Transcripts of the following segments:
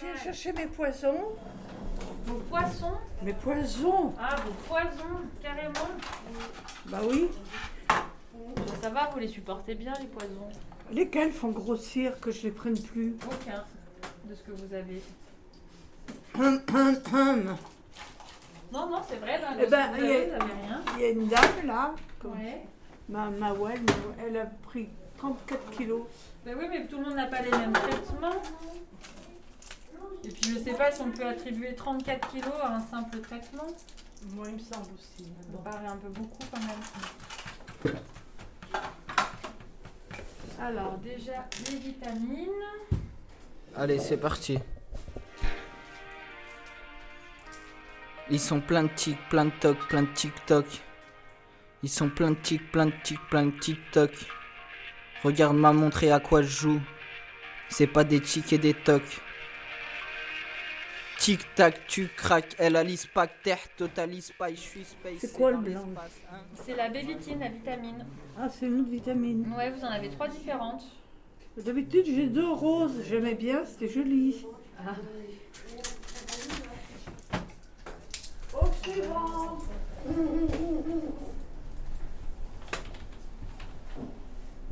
J'ai cherché mes poisons. Vos poissons Mes poisons Ah, vos poisons, carrément. Bah oui. Ça va, vous les supportez bien, les poisons? Lesquels font grossir que je les prenne plus? Aucun de ce que vous avez. Hum, hum, hum. Non, non, c'est vrai, là, Eh ben, vous il y a- avez, vous avez rien. Il y a une dame là, comme Ouais. ma, ma Wen, elle a pris 34 kilos. Ben oui, mais tout le monde n'a pas les mêmes traitements. Et puis je sais pas si on peut attribuer 34 kilos à un simple traitement. Moi, il me semble aussi. Ça paraît un peu beaucoup quand même. Alors déjà les vitamines. Allez, c'est parti. Ils sont plein de tics, plein de tocs, plein de tic-toc. Ils sont plein de tics, plein de tics, plein de tic-toc. Regarde m'a montré à quoi je joue. C'est pas des tics et des tocs. Tic-tac, tu craques, elle alise pas, terre, totalise pas, je suis space. C'est quoi le blanc hein. C'est la bévitine, la vitamine. Ah, c'est une autre vitamine. Ouais, vous en avez trois différentes. D'habitude, j'ai deux roses. J'aimais bien, c'était joli. Ah. Au suivant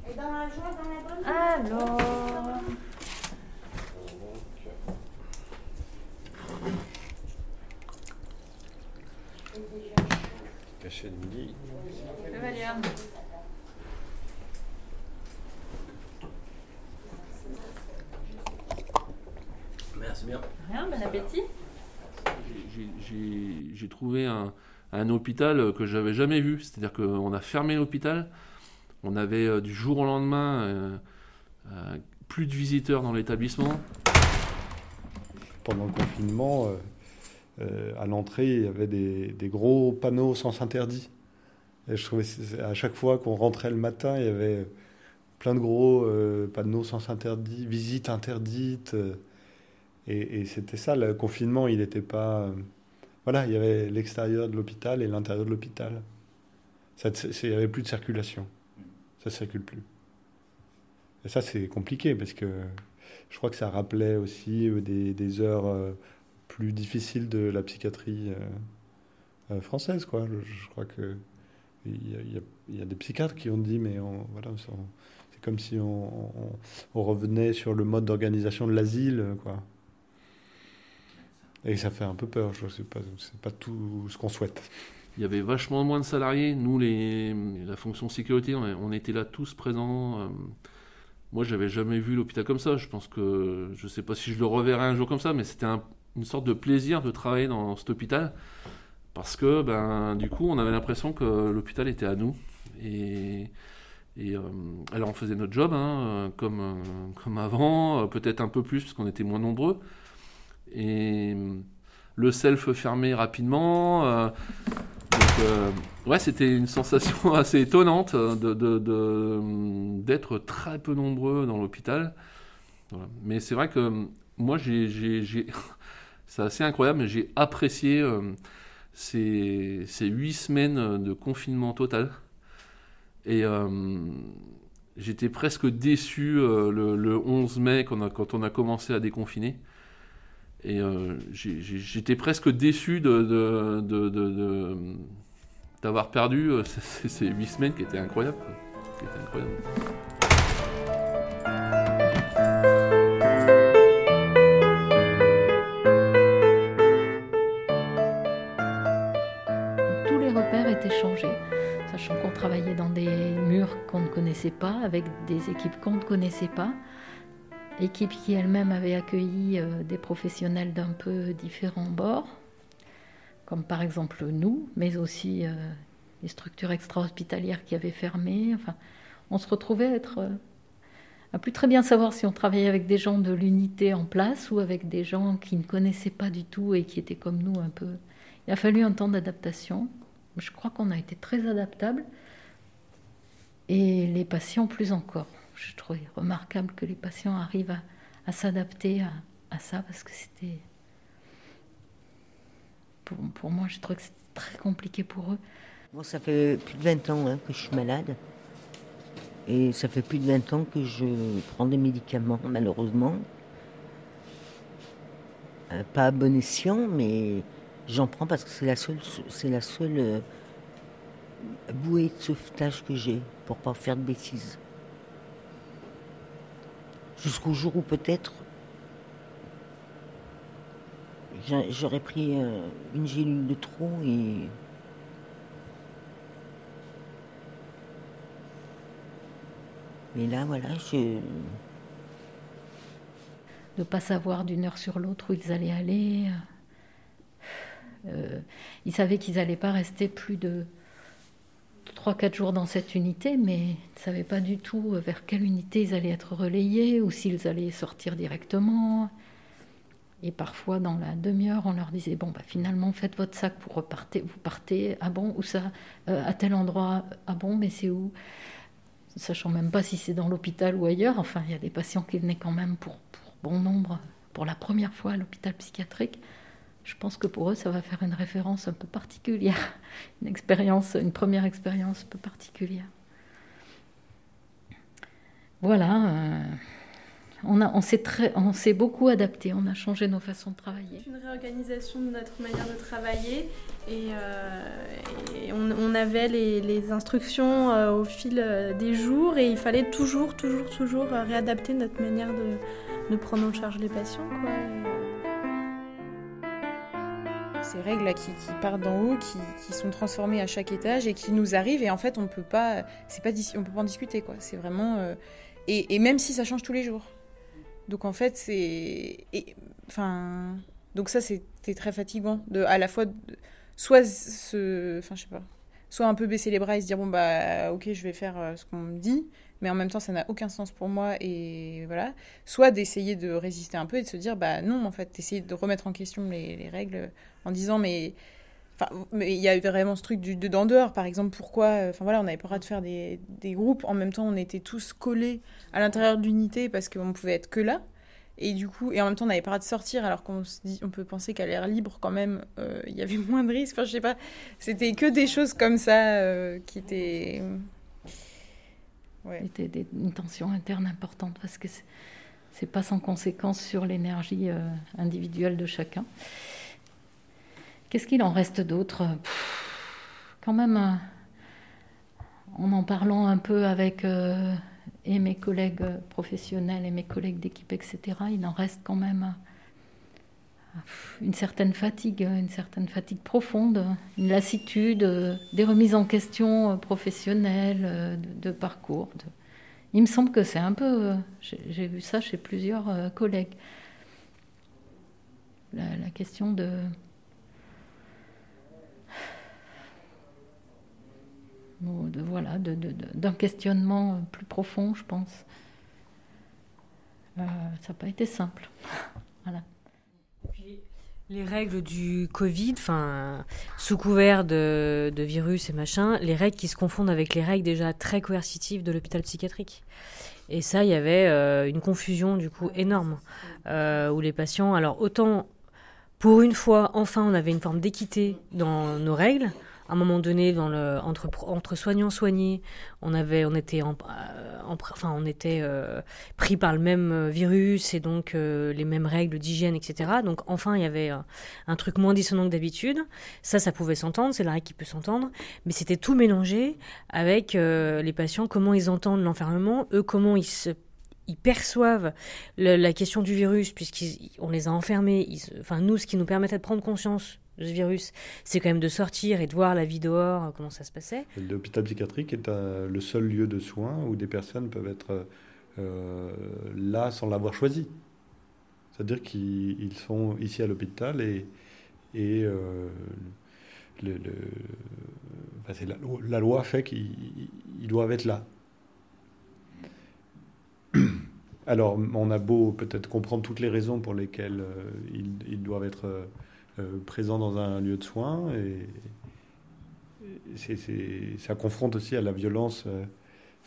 Et dans la joie, dans la bonne Alors. Cachet de midi. Le Valium. Merci bien. Rien, bon appétit. J'ai trouvé un, un hôpital que j'avais jamais vu. C'est-à-dire qu'on a fermé l'hôpital. On avait euh, du jour au lendemain euh, euh, plus de visiteurs dans l'établissement. pendant le confinement, euh, à l'entrée, il y avait des, gros panneaux sens interdit. Et je trouvais à chaque fois qu'on rentrait le matin, il y avait plein de gros euh, panneaux sens interdit, visite interdite. euh, et c'était ça, le confinement, il n'était pas. voilà, il y avait l'extérieur de l'hôpital et l'intérieur de l'hôpital. Il n'y avait plus de circulation. Ça ne circule plus. Et ça, c'est compliqué parce que je crois que ça rappelait aussi des, heures plus difficiles de la psychiatrie euh, euh, française. Quoi. Je, crois que il y, a, des psychiatres qui ont dit, mais voilà, c'est comme si on, revenait sur le mode d'organisation de l'asile, quoi. Et ça fait un peu peur. Je sais pas, c'est pas tout ce qu'on souhaite. Il y avait vachement moins de salariés. Nous, les, la fonction sécurité, on, on était là tous présents. Euh, Moi, j'avais jamais vu l'hôpital comme ça. Je pense que je sais pas si je le reverrai un jour comme ça, mais c'était un- une sorte de plaisir de travailler dans cet hôpital parce que, ben, du coup, on avait l'impression que l'hôpital était à nous et et euh, alors on faisait notre job hein, comme euh, comme avant, euh, peut-être un peu plus parce qu'on était moins nombreux et le self fermé rapidement. donc, ouais, c'était une sensation assez étonnante de, d'être très peu nombreux dans l'hôpital. Mais c'est vrai que moi, j'ai- c'est assez incroyable, j'ai apprécié euh, ces, huit semaines de confinement total. Et euh, j'étais presque déçu euh, le, le 11 mai quand, on a- commencé à déconfiner. Et j'étais presque déçu d'avoir perdu ces, huit semaines. Qui étaient incroyables. Travaillait dans des murs qu'on ne connaissait pas, avec des équipes qu'on ne connaissait pas, équipes qui elles-mêmes avaient accueilli euh, des professionnels d'un peu différents bords, comme par exemple nous, mais aussi euh, les structures extra-hospitalières qui avaient fermé. Enfin, on se retrouvait à être euh, à plus très bien savoir si on travaillait avec des gens de l'unité en place ou avec des gens qui ne connaissaient pas du tout et qui étaient comme nous un peu. Il a fallu un temps d'adaptation. Je crois qu'on a été très adaptable. Et les patients plus encore. Je trouvais remarquable que les patients arrivent à, s'adapter à, ça parce que c'était. Pour, moi, je trouvais que c'était très compliqué pour eux. Moi, ça fait plus de 20 ans hein, que je suis malade. Et ça fait plus de 20 ans que je prends des médicaments, malheureusement. euh, pas à bon escient, mais j'en prends parce que c'est la seule, c'est la seule euh, bouée de sauvetage que j'ai pour pas faire de bêtises. Jusqu'au jour où peut-être j'a- j'aurais pris euh, une gélule de trop et mais là voilà je de ne pas savoir d'une heure sur l'autre où ils allaient aller. Euh, ils savaient qu'ils n'allaient pas rester plus de 3-4 jours dans cette unité, mais ne savaient pas du tout vers quelle unité ils allaient être relayés ou s'ils allaient sortir directement. Et parfois, dans la demi-heure, on leur disait Bon, bah, finalement, faites votre sac, vous repartez, vous partez. Ah bon, où ça Euh, À tel endroit? Ah bon, mais c'est où? Sachant même pas si c'est dans l'hôpital ou ailleurs. Enfin, il y a des patients qui venaient quand même pour, pour bon nombre, pour la première fois à l'hôpital psychiatrique. Je pense que pour eux, ça va faire une référence un peu particulière, une expérience, une première expérience un peu particulière. Voilà. euh, on, s'est beaucoup adapté, on a changé nos façons de travailler. une réorganisation de notre manière de travailler et, euh, on, avait les, instructions euh, au fil des jours et il fallait toujours, toujours, toujours réadapter notre manière de, prendre en charge les patients. Ces règles qui, qui partent d'en haut, qui, sont transformées à chaque étage et qui nous arrivent et en fait on peut pas, c'est pas, on peut pas en discuter quoi. C'est vraiment euh, et, même si ça change tous les jours. Donc en fait c'est, enfin donc ça c'était très fatigant de à la fois soit se, enfin je sais pas, soit un peu baisser les bras et se dire bon bah ok je vais faire euh, ce qu'on me dit, mais en même temps ça n'a aucun sens pour moi et voilà. Soit d'essayer de résister un peu et de se dire bah non en fait d'essayer de remettre en question les, les règles en disant mais Enfin, mais il y a vraiment ce truc du dedans dehors, par exemple. Pourquoi euh, Enfin voilà, on n'avait pas le droit de faire des, des groupes. En même temps, on était tous collés à l'intérieur de l'unité parce qu'on pouvait être que là. Et du coup, et en même temps, on n'avait pas le droit de sortir, alors qu'on se dit, on peut penser qu'à l'air libre, quand même, euh, il y avait moins de risques. Enfin, je sais pas. C'était que des choses comme ça euh, qui étaient. Ouais. C'était des- une tension interne importante parce que c'est- pas sans conséquence sur l'énergie euh, individuelle de chacun. Qu'est-ce qu'il en reste d'autre? Quand même, euh, en en parlant un peu avec euh, et mes collègues professionnels et mes collègues d'équipe, etc., il en reste quand même une certaine fatigue, euh, une certaine fatigue profonde, une lassitude, euh, des remises en question euh, professionnelles, de, parcours. Il me semble que c'est un peu. J'ai vu ça chez plusieurs collègues. La, question de. De voilà, d'un questionnement plus profond, je pense. Ça n'a pas été simple. voilà. Les règles du Covid, enfin, sous couvert de, de virus et machin, les règles qui se confondent avec les règles déjà très coercitives de l'hôpital psychiatrique. Et ça, il y avait euh, une confusion du coup énorme, euh, où les patients, alors autant pour une fois, enfin, on avait une forme d'équité dans nos règles. À un moment donné, entre, entre soignants soignés, on avait, on était, euh, en- enfin, on était euh, pris par le même euh, virus et donc les mêmes règles d'hygiène, etc. Donc enfin, il y avait un truc moins dissonant que d'habitude. Ça, ça pouvait s'entendre, c'est la règle qui peut s'entendre, mais c'était tout mélangé avec les patients, comment ils entendent l'enfermement, eux, comment ils perçoivent la question du virus puisqu'on les a enfermés. Enfin, nous, ce qui nous permettait de prendre conscience ce virus, c'est quand même de sortir et de voir la vie dehors, euh, comment ça se passait. L'hôpital psychiatrique est un- le seul lieu de soins où des personnes peuvent être euh, là sans l'avoir choisi. C'est-à-dire qu'ils ils sont ici à l'hôpital et, euh, la, loi- fait qu'ils ils doivent être là. Alors, on a beau peut-être comprendre toutes les raisons pour lesquelles euh, ils doivent être euh, présents dans un lieu de soins et, ça confronte aussi à la violence euh,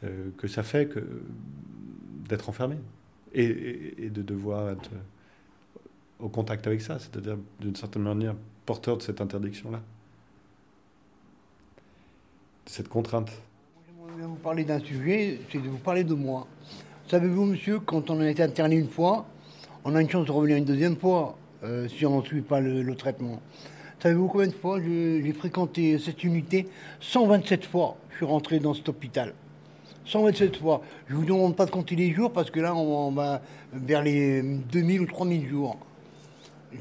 euh, que ça fait que d'être enfermé et, de devoir être au contact avec ça, c'est-à-dire d'une certaine manière porteur de cette interdiction-là, de cette contrainte. Je vais vous parler d'un sujet, c'est de vous parler de moi. Savez-vous, monsieur, quand on a été interné une fois, on a une chance de revenir une deuxième fois. Euh, si on ne suit pas le, le traitement. Savez-vous combien de fois j'ai fréquenté cette unité? 127 fois, je suis rentré dans cet hôpital. 127 fois. Je vous demande pas de compter les jours parce que là, on, va vers les 2000 ou 3000 jours.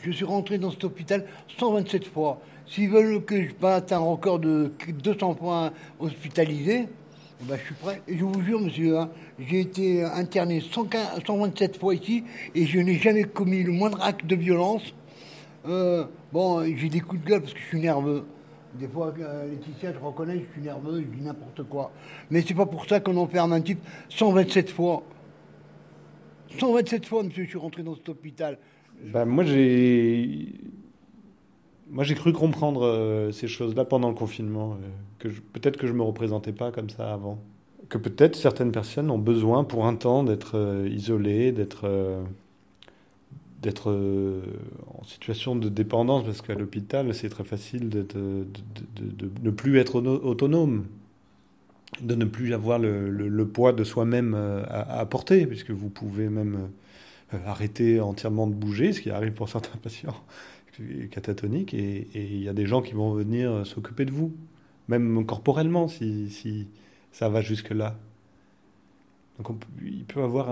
Je suis rentré dans cet hôpital 127 fois. S'ils veulent que je batte un record de 200 points hospitalisés, ben, je suis prêt. Je vous jure, monsieur, hein, j'ai été interné 115 127 fois ici et je n'ai jamais commis le moindre acte de violence. Euh, bon, j'ai des coups de gueule parce que je suis nerveux. Des fois, euh, Laetitia, je reconnais, je suis nerveux, je dis n'importe quoi. Mais c'est pas pour ça qu'on enferme un type 127 fois. 127 fois, monsieur, je suis rentré dans cet hôpital. Bah, moi, j'ai. Moi, j'ai cru comprendre euh, ces choses-là pendant le confinement. euh, que peut-être que je me représentais pas comme ça avant. Que peut-être certaines personnes ont besoin pour un temps d'être euh, isolées, d'être d'être en situation de dépendance, parce qu'à l'hôpital, c'est très facile de, ne plus être autonome, de ne plus avoir le, poids de soi-même à, à porter, puisque vous pouvez même arrêter entièrement de bouger, ce qui arrive pour certains patients catatoniques, et il y a des gens qui vont venir s'occuper de vous, même corporellement, si, si ça va jusque-là. Donc il peut avoir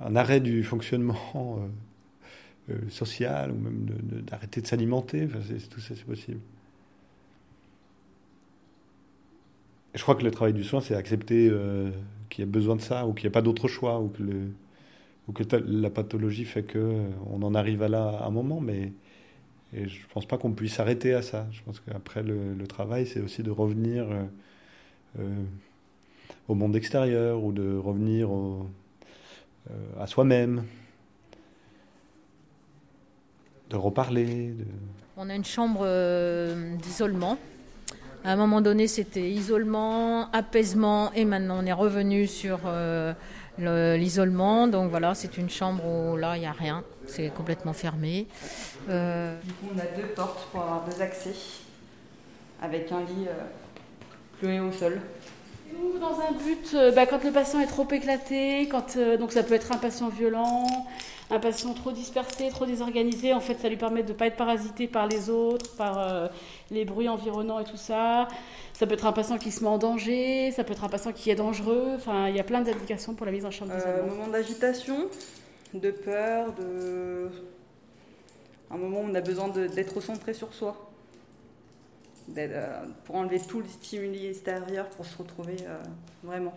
un, arrêt du fonctionnement euh, euh, social, ou même d'arrêter de, s'alimenter, enfin, tout ça c'est possible. Je crois que le travail du soin, c'est accepter euh, qu'il y a besoin de ça, ou qu'il n'y a pas d'autre choix, ou que, le, ou que la pathologie fait que euh, on en arrive à là à un moment, mais et je pense pas qu'on puisse s'arrêter à ça. Je pense qu'après le, travail, c'est aussi de revenir euh, euh, au monde extérieur ou de revenir à soi-même, de reparler. On a une chambre d'isolement. À un moment donné, c'était isolement, apaisement, et maintenant on est revenu sur l'isolement. Donc voilà, c'est une chambre où là, il n'y a rien. C'est complètement fermé. Euh, Du coup, on a deux portes pour avoir deux accès, avec un lit euh, cloué au sol. Ou dans un but, euh, bah, quand le patient est trop éclaté, quand, euh, donc ça peut être un patient violent, un patient trop dispersé, trop désorganisé, en fait ça lui permet de ne pas être parasité par les autres, par euh, les bruits environnants et tout ça. Ça peut être un patient qui se met en danger, ça peut être un patient qui est dangereux, enfin il y a plein d'indications pour la mise en chambre Euh, d'isolement. moment d'agitation, de peur, de. Un moment où on a besoin d'être centré sur soi. Euh, pour enlever tout le stimuli extérieur pour se retrouver euh, vraiment.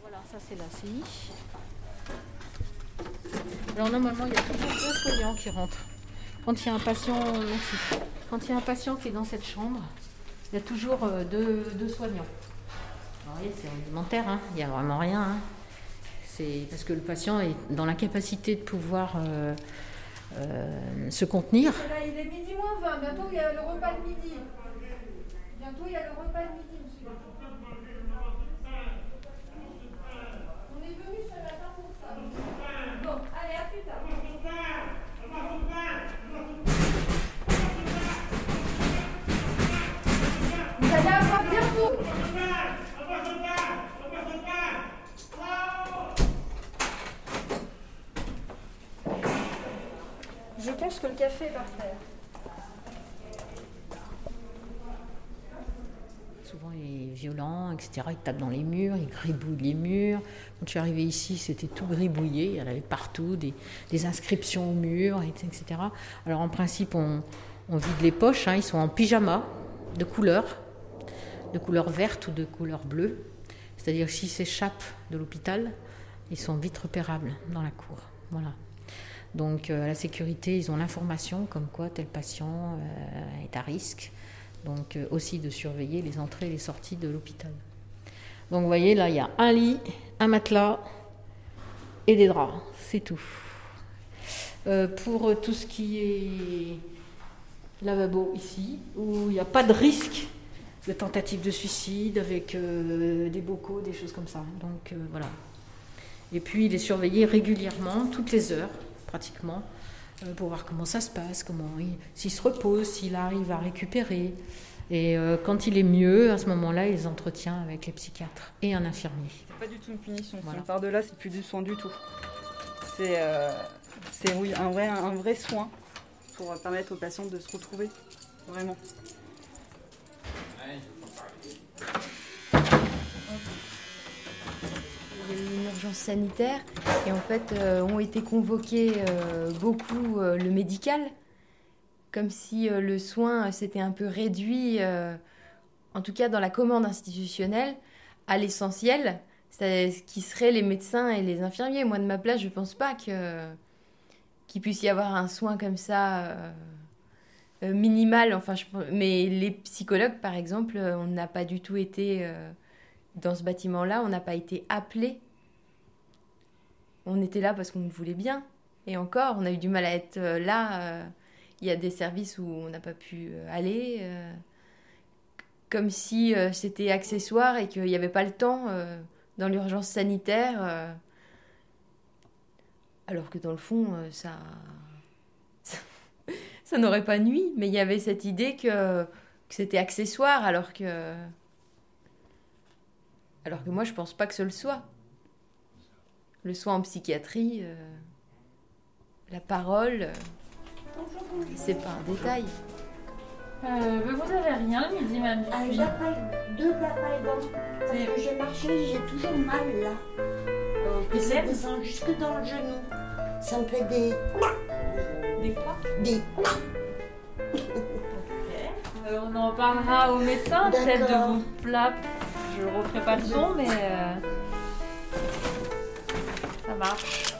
Voilà, ça c'est la CI. Alors normalement, il y a toujours deux soignants qui rentrent. Quand il y a un patient, merci. Quand il y a un patient qui est dans cette chambre, il y a toujours euh, deux, soignants. Vous voyez, c'est rudimentaire, hein. il n'y a vraiment rien. hein. C'est parce que le patient est dans l'incapacité de pouvoir euh, euh, se contenir. Là, il est midi moins 20. Bientôt, il y a le repas de midi. Bientôt, il y a le repas de midi, le café par terre. Souvent, il est violent, etc. Il tape dans les murs, il gribouille les murs. Quand je suis arrivée ici, c'était tout gribouillé. Il y avait partout, des, inscriptions aux murs, etc. Alors, en principe, on, on vide les poches. hein. Ils sont en pyjama de couleur, de couleur verte ou de couleur bleue. C'est-à-dire, s'ils s'échappent de l'hôpital, ils sont vite repérables dans la cour. Voilà. Donc, euh, à la sécurité, ils ont l'information comme quoi tel patient euh, est à risque. Donc, euh, aussi de surveiller les entrées et les sorties de l'hôpital. Donc, vous voyez, là, il y a un lit, un matelas et des draps. C'est tout. Pour tout ce qui est lavabo ici, où il n'y a pas de risque de tentative de suicide avec des bocaux, des choses comme ça. Donc, voilà. Et puis, il est surveillé régulièrement, toutes les heures, pratiquement, euh, pour voir comment ça se passe, comment il- s'il se repose, s'il arrive à récupérer. Et euh, quand il est mieux, à ce moment-là, ils entretiennent avec les psychiatres et un infirmier. C'est pas du tout une punition. Si Voilà. on part de là, c'est plus du soin du tout. c'est euh, oui, un, vrai, un vrai soin pour permettre aux patients de se retrouver. Vraiment. Une urgence sanitaire et en fait euh, ont été convoqués euh, beaucoup euh, le médical, comme si le soin s'était un peu réduit, en tout cas dans la commande institutionnelle, à l'essentiel, ce qui serait les médecins et les infirmiers. Moi de ma place, je pense pas que qu'il puisse y avoir un soin comme ça. minimal, enfin, mais les psychologues, par exemple, on n'a pas du tout été dans ce bâtiment-là, on n'a pas été appelés. On était là parce qu'on le voulait bien. Et encore, on a eu du mal à être euh, là. euh, Il y a des services où on n'a pas pu euh, aller. comme si c'était accessoire et qu'il n'y avait pas le temps dans l'urgence sanitaire. alors que dans le fond, ça. ça n'aurait pas nuit, mais il y avait cette idée que, que c'était accessoire, alors que. Alors que moi, je pense pas que ce le soit. Le soin en psychiatrie, euh, la parole, euh, c'est pas un détail. Euh, bah, vous avez rien le midi, même. Ah, j'ai pas- deux plats. Parce que j'ai marché, j'ai toujours mal là. Et ça descend jusque dans le genou. Ça me fait des. Des quoi Des. Euh, on en parlera au médecin, peut-être de D'accord. vos plats. Je ne referai pas le son, mais euh, marche.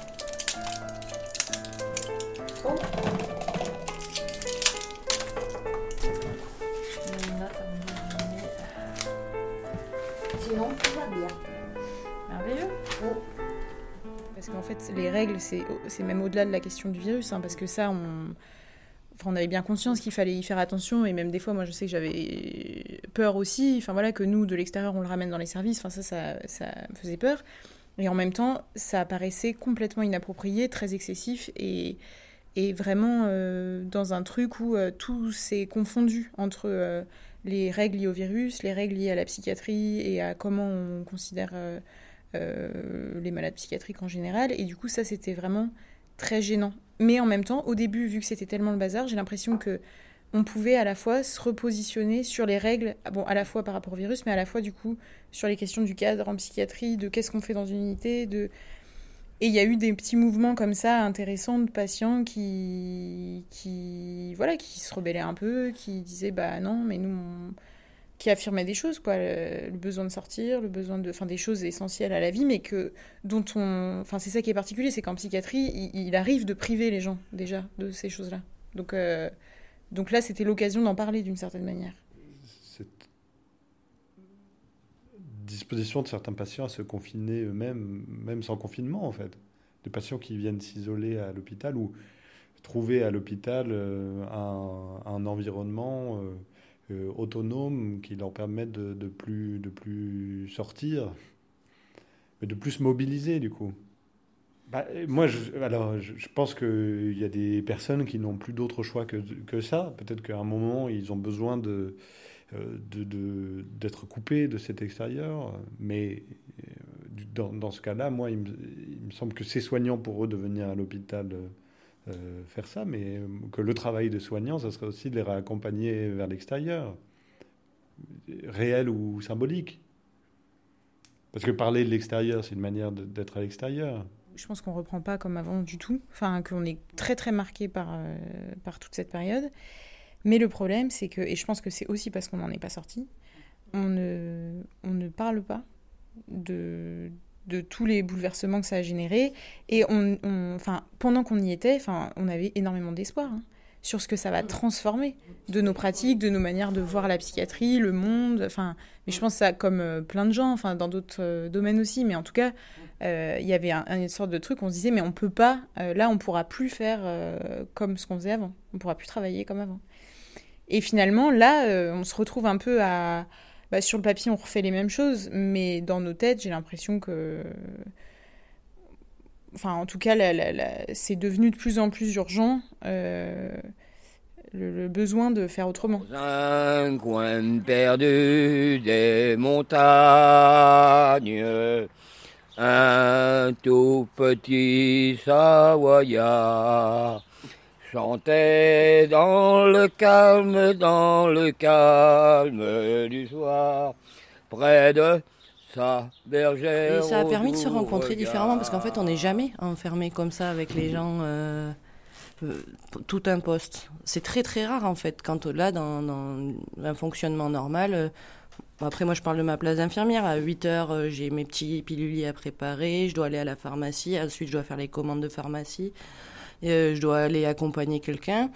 Dîner. Sinon, tout va bien. Merveilleux. Parce qu'en fait, les règles, c'est c'est même au-delà de la question du virus, hein, parce que ça, on, enfin, on avait bien conscience qu'il fallait y faire attention, et même des fois, moi, je sais que j'avais peur aussi, enfin voilà, que nous, de l'extérieur, on le ramène dans les services, enfin ça, ça, ça me faisait peur. Et en même temps, ça paraissait complètement inapproprié, très excessif, et, vraiment euh, dans un truc où euh, tout s'est confondu entre euh, les règles liées au virus, les règles liées à la psychiatrie et à comment on considère les malades psychiatriques en général. Et du coup, ça, c'était vraiment très gênant. Mais en même temps, au début, vu que c'était tellement le bazar, j'ai l'impression que on pouvait à la fois se repositionner sur les règles, bon, à la fois par rapport au virus, mais à la fois, du coup, sur les questions du cadre en psychiatrie, de qu'est-ce qu'on fait dans une unité, de... Et il y a eu des petits mouvements comme ça intéressants de patients qui, qui, voilà, qui se rebellaient un peu, qui disaient bah non, mais nous, qui affirmaient des choses, quoi, le, besoin de sortir, le besoin de, enfin des choses essentielles à la vie, mais que dont on, enfin c'est ça qui est particulier, c'est qu'en psychiatrie, il, il arrive de priver les gens déjà de ces choses-là. Donc, euh, donc là, c'était l'occasion d'en parler d'une certaine manière. cette disposition de certains patients à se confiner eux-mêmes, même sans confinement en fait. Des patients qui viennent s'isoler à l'hôpital ou trouver à l'hôpital euh, un, environnement euh, euh, autonome qui leur permette de, de plus, de plus sortir, mais de plus se mobiliser du coup. Bah, moi, je, alors, je, pense qu'il y a des personnes qui n'ont plus d'autre choix que, ça. Peut-être qu'à un moment, ils ont besoin euh, d'être coupés de cet extérieur. Mais euh, dans, ce cas-là, moi, il me, semble que c'est soignant pour eux de venir à l'hôpital euh, faire ça, mais que le travail de soignant, ça serait aussi de les réaccompagner vers l'extérieur, réel ou symbolique. Parce que parler de l'extérieur, c'est une manière d'être à l'extérieur. Je pense qu'on reprend pas comme avant du tout, enfin qu'on est très très marqué par, euh, par toute cette période. Mais le problème, c'est que, et je pense que c'est aussi parce qu'on n'en est pas sorti, on ne, on ne parle pas de, de tous les bouleversements que ça a généré. Et on, on- enfin, pendant qu'on y était, enfin, on avait énormément d'espoir hein, sur ce que ça va transformer de nos pratiques, de nos manières de voir la psychiatrie, le monde. Enfin, mais je pense ça comme euh, plein de gens, enfin, dans d'autres euh, domaines aussi. Mais en tout cas, euh, il y avait un- une sorte de truc, on se disait, mais on peut pas, euh, là, on pourra plus faire euh, comme ce qu'on faisait avant. On pourra plus travailler comme avant. Et finalement, là, on se retrouve un peu à. bah, sur le papier, on refait les mêmes choses, mais dans nos têtes, j'ai l'impression que. Enfin, en tout cas, la- la- la- c'est devenu de plus en plus urgent euh, le, le besoin de faire autrement. un coin perdu des montagnes, Un tout petit Savoyard chantait dans le calme, dans le calme du soir, près de sa bergère. Et ça a permis de se rencontrer regard. différemment parce qu'en fait, on n'est jamais enfermé comme ça avec les gens. euh, euh, tout un poste. C'est très très rare en fait. Quand là, dans, dans un fonctionnement normal, euh, après moi je parle de ma place d'infirmière. À 8 heures, euh, j'ai mes petits piluliers à préparer. Je dois aller à la pharmacie. Ensuite, je dois faire les commandes de pharmacie. Et, je dois aller accompagner quelqu'un.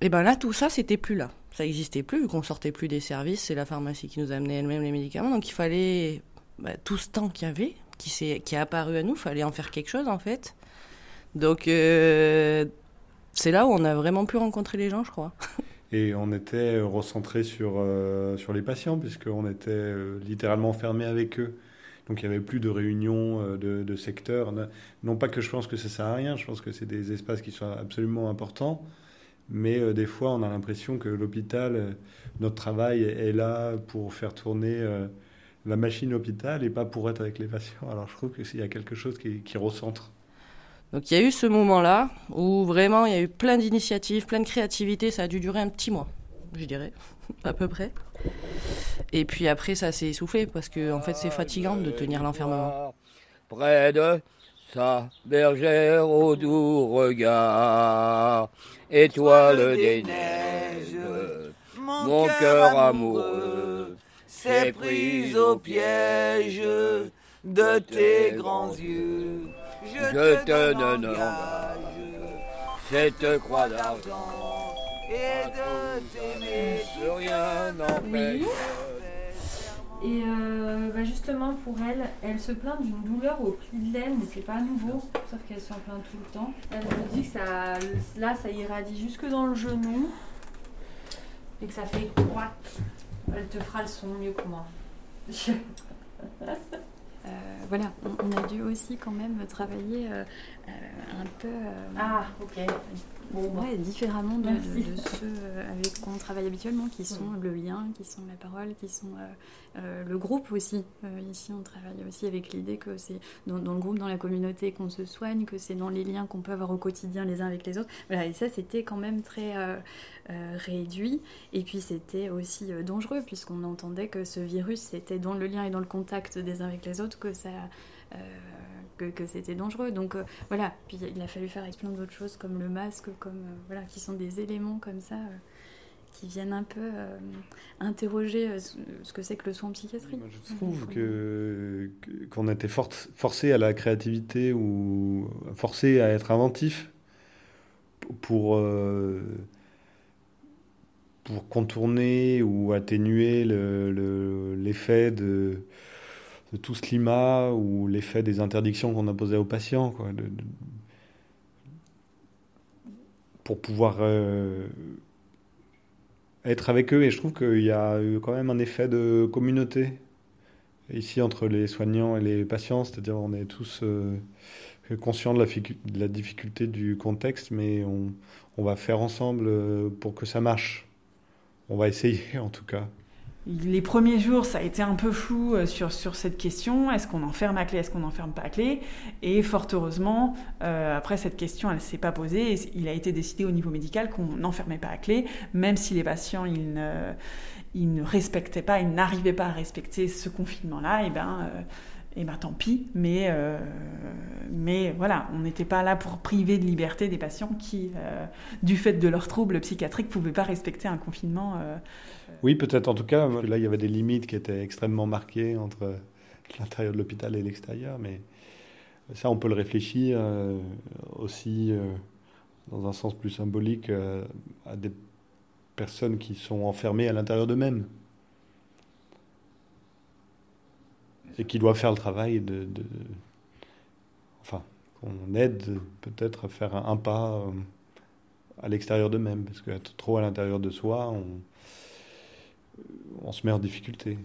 Et ben là, tout ça, c'était plus là. Ça n'existait plus vu qu'on sortait plus des services. C'est la pharmacie qui nous amenait elle-même les médicaments. Donc il fallait bah, tout ce temps qu'il y avait, qui, s'est- qui est apparu à nous, fallait en faire quelque chose en fait. Donc euh, c'est là où on a vraiment pu rencontrer les gens, je crois. Et on était euh, recentré sur, euh, sur les patients, puisqu'on était littéralement fermé avec eux. Donc il n'y avait plus de réunions de, de secteurs. Non pas que je pense que ça sert à rien, je pense que c'est des espaces qui sont absolument importants. Mais des fois, on a l'impression que l'hôpital, notre travail est est là pour faire tourner la machine hôpital et pas pour être avec les patients. Alors je trouve qu'il y a quelque chose qui, qui recentre. Donc il y a eu ce moment-là où vraiment il y a eu plein d'initiatives, plein de créativité. Ça a dû durer un petit mois, je dirais, à peu près. Et puis après, ça s'est essoufflé parce que en fait, c'est fatigant de tenir l'enfermement. près de sa bergère au doux regard, étoile des neiges, mon cœur amoureux s'est pris au piège de tes grands yeux. Je te donne en gage cette croix d'argent et de t'aimer rien n'empêche. Et euh, bah justement pour elle, elle se plaint d'une douleur au pli de laine, mais c'est pas nouveau, sauf qu'elle s'en plaint tout le temps. Elle me dit que ça, là ça irradie jusque dans le genou et que ça fait croître. Elle te fera le son mieux que moi. Euh, voilà, on, a dû aussi quand même travailler euh, un peu. euh, Ah, ok. Bon, ouais, différemment de, de- Merci. de ceux euh, avec qui on travaille habituellement, qui sont le lien, qui sont la parole, qui sont euh, euh, le groupe aussi. Euh, ici, on travaille aussi avec l'idée que c'est dans, dans le groupe, dans la communauté qu'on se soigne, que c'est dans les liens qu'on peut avoir au quotidien les uns avec les autres. Voilà, et ça, c'était quand même très euh, euh, réduit. Et puis, c'était aussi euh, dangereux, puisqu'on entendait que ce virus, c'était dans le lien et dans le contact des uns avec les autres que ça. Euh, que, que c'était dangereux. Donc euh, voilà, puis il a fallu faire avec plein d'autres choses comme le masque, comme euh, voilà, qui sont des éléments comme ça qui viennent un peu euh, interroger ce que c'est que le soin en psychiatrie. Je trouve que qu'on était for- forcé à la créativité ou forcé à être inventif pour euh, pour contourner ou atténuer le- le- l'effet de, de tout ce climat ou l'effet des interdictions qu'on imposait aux patients quoi, pour pouvoir euh, être avec eux et je trouve qu'il y a eu quand même un effet de communauté ici entre les soignants et les patients, c'est-à-dire on est tous euh, conscients de la, de la difficulté du contexte, mais on, on va faire ensemble euh, pour que ça marche. On va essayer en tout cas. Les premiers jours, ça a été un peu flou euh, sur, sur cette question. Est-ce qu'on enferme à clé Est-ce qu'on n'enferme pas à clé? Et fort heureusement, euh, après cette question, elle ne s'est pas posée. Il a été décidé au niveau médical qu'on n'enfermait pas à clé, même si les patients ils ne, ils ne respectaient pas, ils n'arrivaient pas à respecter ce confinement-là. Et ben, euh, et ben tant pis. Mais, euh, mais voilà, on n'était pas là pour priver de liberté des patients qui, euh, du fait de leurs troubles psychiatriques, ne pouvaient pas respecter un confinement. euh, Oui, peut-être en tout cas, là il y avait des limites qui étaient extrêmement marquées entre l'intérieur de l'hôpital et l'extérieur, mais ça on peut le réfléchir aussi dans un sens plus symbolique à des personnes qui sont enfermées à l'intérieur d'eux-mêmes et qui doivent faire le travail de, enfin qu'on aide peut-être à faire un, pas euh, à l'extérieur d'eux-mêmes parce qu'être trop à l'intérieur de soi on se met en difficulté.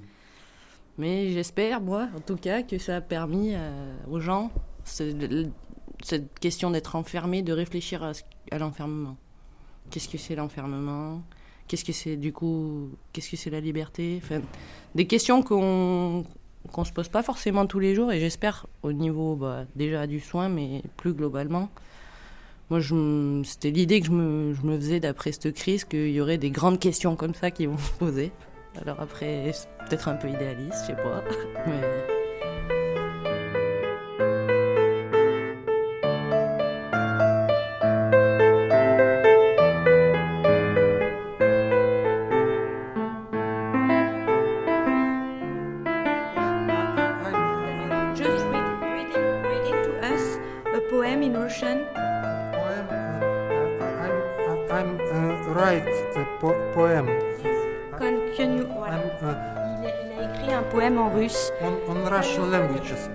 Mais j'espère, moi, en tout cas, que ça a permis euh, aux gens ce- cette question d'être enfermé, de réfléchir à, à l'enfermement. Qu'est-ce que c'est l'enfermement? Qu'est-ce que c'est du coup Qu'est-ce que c'est la liberté? Enfin, Des questions qu'on qu'on se pose pas forcément tous les jours et j'espère au niveau bah, déjà du soin, mais plus globalement. Moi, c'était l'idée que je me, je me faisais d'après cette crise qu'il y aurait des grandes questions comme ça qui vont se poser. Alors après, c'est peut-être un peu idéaliste, je sais pas. write a po- poem. Can, can you, voilà. il, a, il a écrit un poème en russe. On, on Russian languages.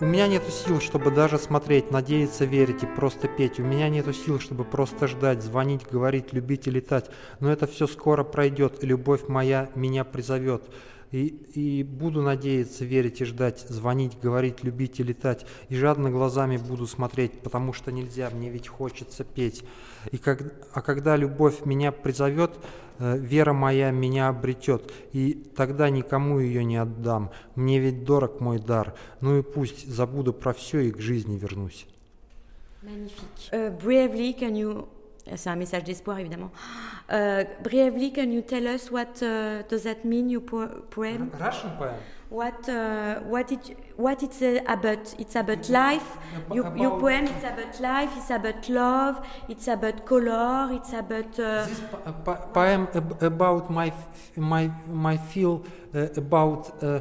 У меня нету сил, чтобы даже смотреть, надеяться, верить и просто петь. У меня нету сил, чтобы просто ждать, звонить, говорить, любить и летать. Но это все скоро пройдет, и любовь моя меня призовет. И, и буду надеяться, верить и ждать, звонить, говорить, любить и летать. И жадно глазами буду смотреть, потому что нельзя, мне ведь хочется петь. И как, а когда любовь меня призовет, э, вера моя меня обретет. И тогда никому ее не отдам. Мне ведь дорог мой дар. Ну и пусть забуду про все и к жизни вернусь. Magnifique. Euh, bravely, can you. C'est un message d'espoir, évidemment. Euh, bravely, can you tell us what uh, does that mean, your po- poem? Russian poem? What, uh, what, it, what it's uh, about? It's about life. Your, poem, it's about life, it's about love, it's about color, it's about. Uh, A po- poem ab- about my my my feel uh, about uh,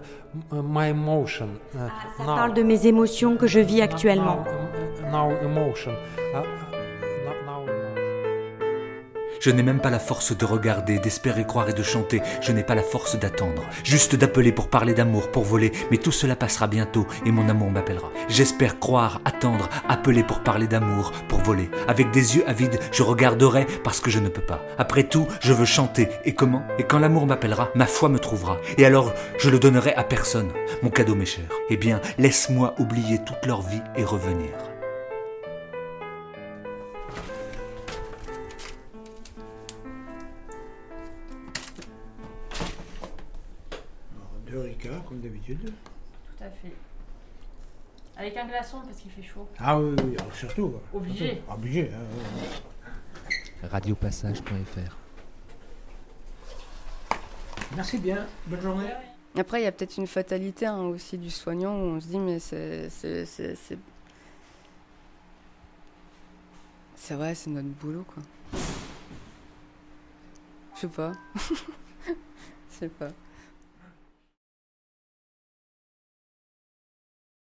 my emotion. Uh, ça now- parle de mes émotions que je vis actuellement. Now, now emotion. Je n'ai même pas la force de regarder, d'espérer croire et de chanter. Je n'ai pas la force d'attendre. Juste d'appeler pour parler d'amour, pour voler. Mais tout cela passera bientôt et mon amour m'appellera. J'espère croire, attendre, appeler pour parler d'amour, pour voler. Avec des yeux avides, je regarderai parce que je ne peux pas. Après tout, je veux chanter. Et comment? Et quand l'amour m'appellera, ma foi me trouvera. Et alors, je le donnerai à personne. Mon cadeau, mes chers. Eh bien, laisse-moi oublier toute leur vie et revenir. D'habitude. Tout à fait. Avec un glaçon parce qu'il fait chaud. Ah oui, oui, alors surtout. Obligé. Surtout. Obligé. hein, ouais. radiopassage.fr. Merci bien. Bonne journée. Après, il y a peut-être une fatalité hein, aussi du soignant où on se dit, mais c'est. C'est c'est- c'est- c'est vrai, c'est notre boulot, quoi. Je sais pas. Je sais pas.